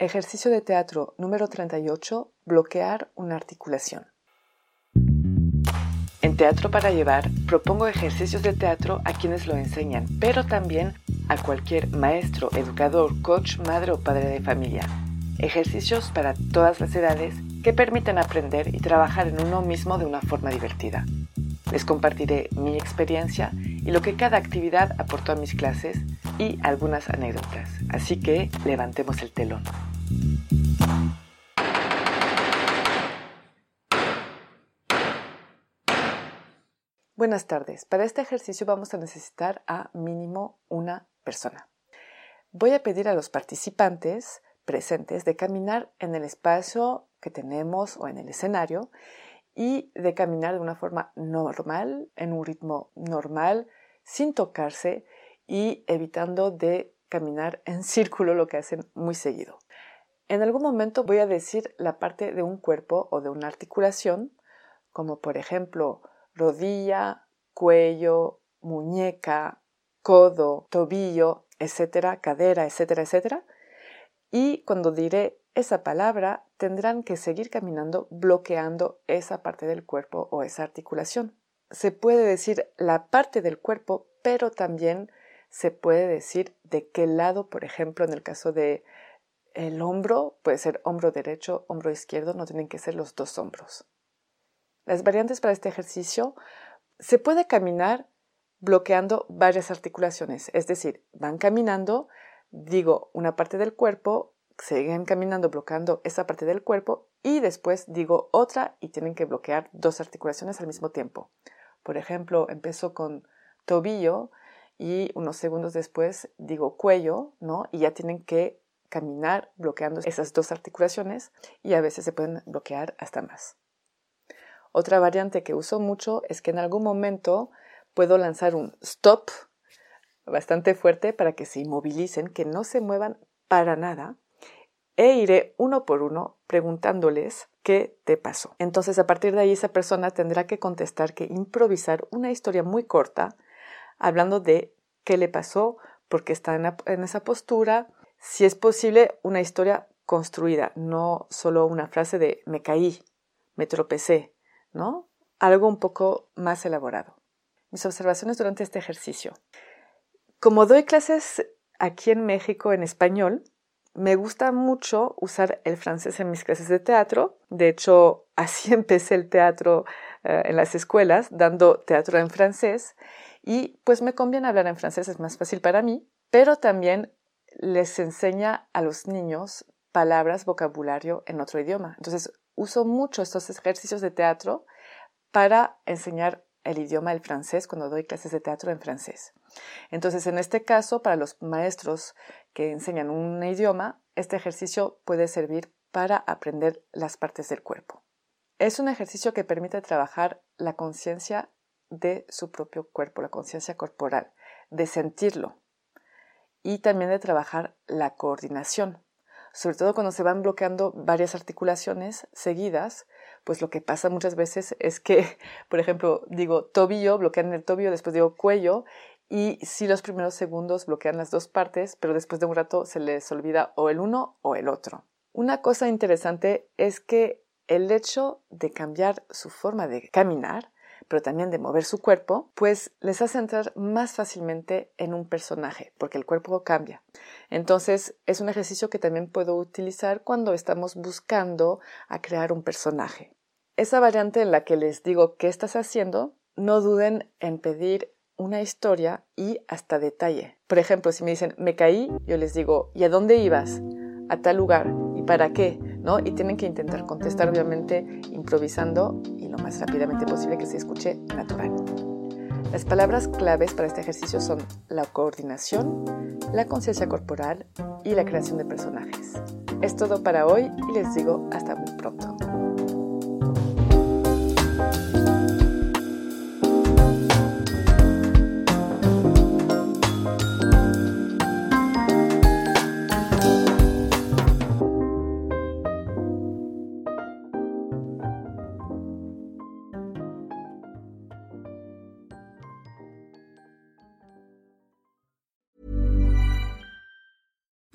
Ejercicio de teatro número 38. Bloquear una articulación. En Teatro para Llevar propongo ejercicios de teatro a quienes lo enseñan, pero también a cualquier maestro, educador, coach, madre o padre de familia. Ejercicios para todas las edades que permiten aprender y trabajar en uno mismo de una forma divertida. Les compartiré mi experiencia y lo que cada actividad aportó a mis clases y algunas anécdotas. Así que levantemos el telón. Buenas tardes. Para este ejercicio vamos a necesitar a mínimo una persona. Voy a pedir a los participantes presentes de caminar en el espacio que tenemos o en el escenario y de caminar de una forma normal, en un ritmo normal, sin tocarse y evitando de caminar en círculo, lo que hacen muy seguido. En algún momento voy a decir la parte de un cuerpo o de una articulación, como por ejemplo rodilla, cuello, muñeca, codo, tobillo, etcétera, cadera, etcétera, etcétera. Y cuando diré esa palabra, tendrán que seguir caminando bloqueando esa parte del cuerpo o esa articulación. Se puede decir la parte del cuerpo, pero también se puede decir de qué lado, por ejemplo, en el caso de el hombro, puede ser hombro derecho, hombro izquierdo, no tienen que ser los dos hombros. Las variantes para este ejercicio se puede caminar bloqueando varias articulaciones, es decir, van caminando, digo una parte del cuerpo, siguen caminando bloqueando esa parte del cuerpo y después digo otra y tienen que bloquear dos articulaciones al mismo tiempo. Por ejemplo, empiezo con tobillo y unos segundos después digo cuello, ¿no? Y ya tienen que caminar bloqueando esas dos articulaciones y a veces se pueden bloquear hasta más. Otra variante que uso mucho es que en algún momento puedo lanzar un stop bastante fuerte para que se inmovilicen, que no se muevan para nada e iré uno por uno preguntándoles qué te pasó. Entonces a partir de ahí esa persona tendrá que contestar que improvisar una historia muy corta hablando de qué le pasó, por qué está en, en esa postura, si es posible una historia construida, no solo una frase de me caí, me tropecé, Algo un poco más elaborado. Mis observaciones durante este ejercicio. Como doy clases aquí en México en español, me gusta mucho usar el francés en mis clases de teatro. De hecho, así empecé el teatro eh, en las escuelas, dando teatro en francés. Y pues me conviene hablar en francés, es más fácil para mí, pero también les enseña a los niños palabras, vocabulario en otro idioma. Entonces, uso mucho estos ejercicios de teatro para enseñar el idioma del francés cuando doy clases de teatro en francés. Entonces, en este caso, para los maestros que enseñan un idioma, este ejercicio puede servir para aprender las partes del cuerpo. Es un ejercicio que permite trabajar la conciencia de su propio cuerpo, la conciencia corporal, de sentirlo y también de trabajar la coordinación sobre todo cuando se van bloqueando varias articulaciones seguidas, pues lo que pasa muchas veces es que, por ejemplo, digo tobillo, bloquean el tobillo, después digo cuello, y sí los primeros segundos bloquean las dos partes, pero después de un rato se les olvida o el uno o el otro. Una cosa interesante es que el hecho de cambiar su forma de caminar pero también de mover su cuerpo, pues les hace entrar más fácilmente en un personaje, porque el cuerpo cambia. Entonces, es un ejercicio que también puedo utilizar cuando estamos buscando a crear un personaje. Esa variante en la que les digo qué estás haciendo, no duden en pedir una historia y hasta detalle. Por ejemplo, si me dicen me caí, yo les digo ¿y a dónde ibas? A tal lugar. ¿Y para qué? ¿No? Y tienen que intentar contestar obviamente improvisando más rápidamente posible que se escuche natural. Las palabras claves para este ejercicio son la coordinación, la conciencia corporal y la creación de personajes. Es todo para hoy y les digo hasta muy pronto.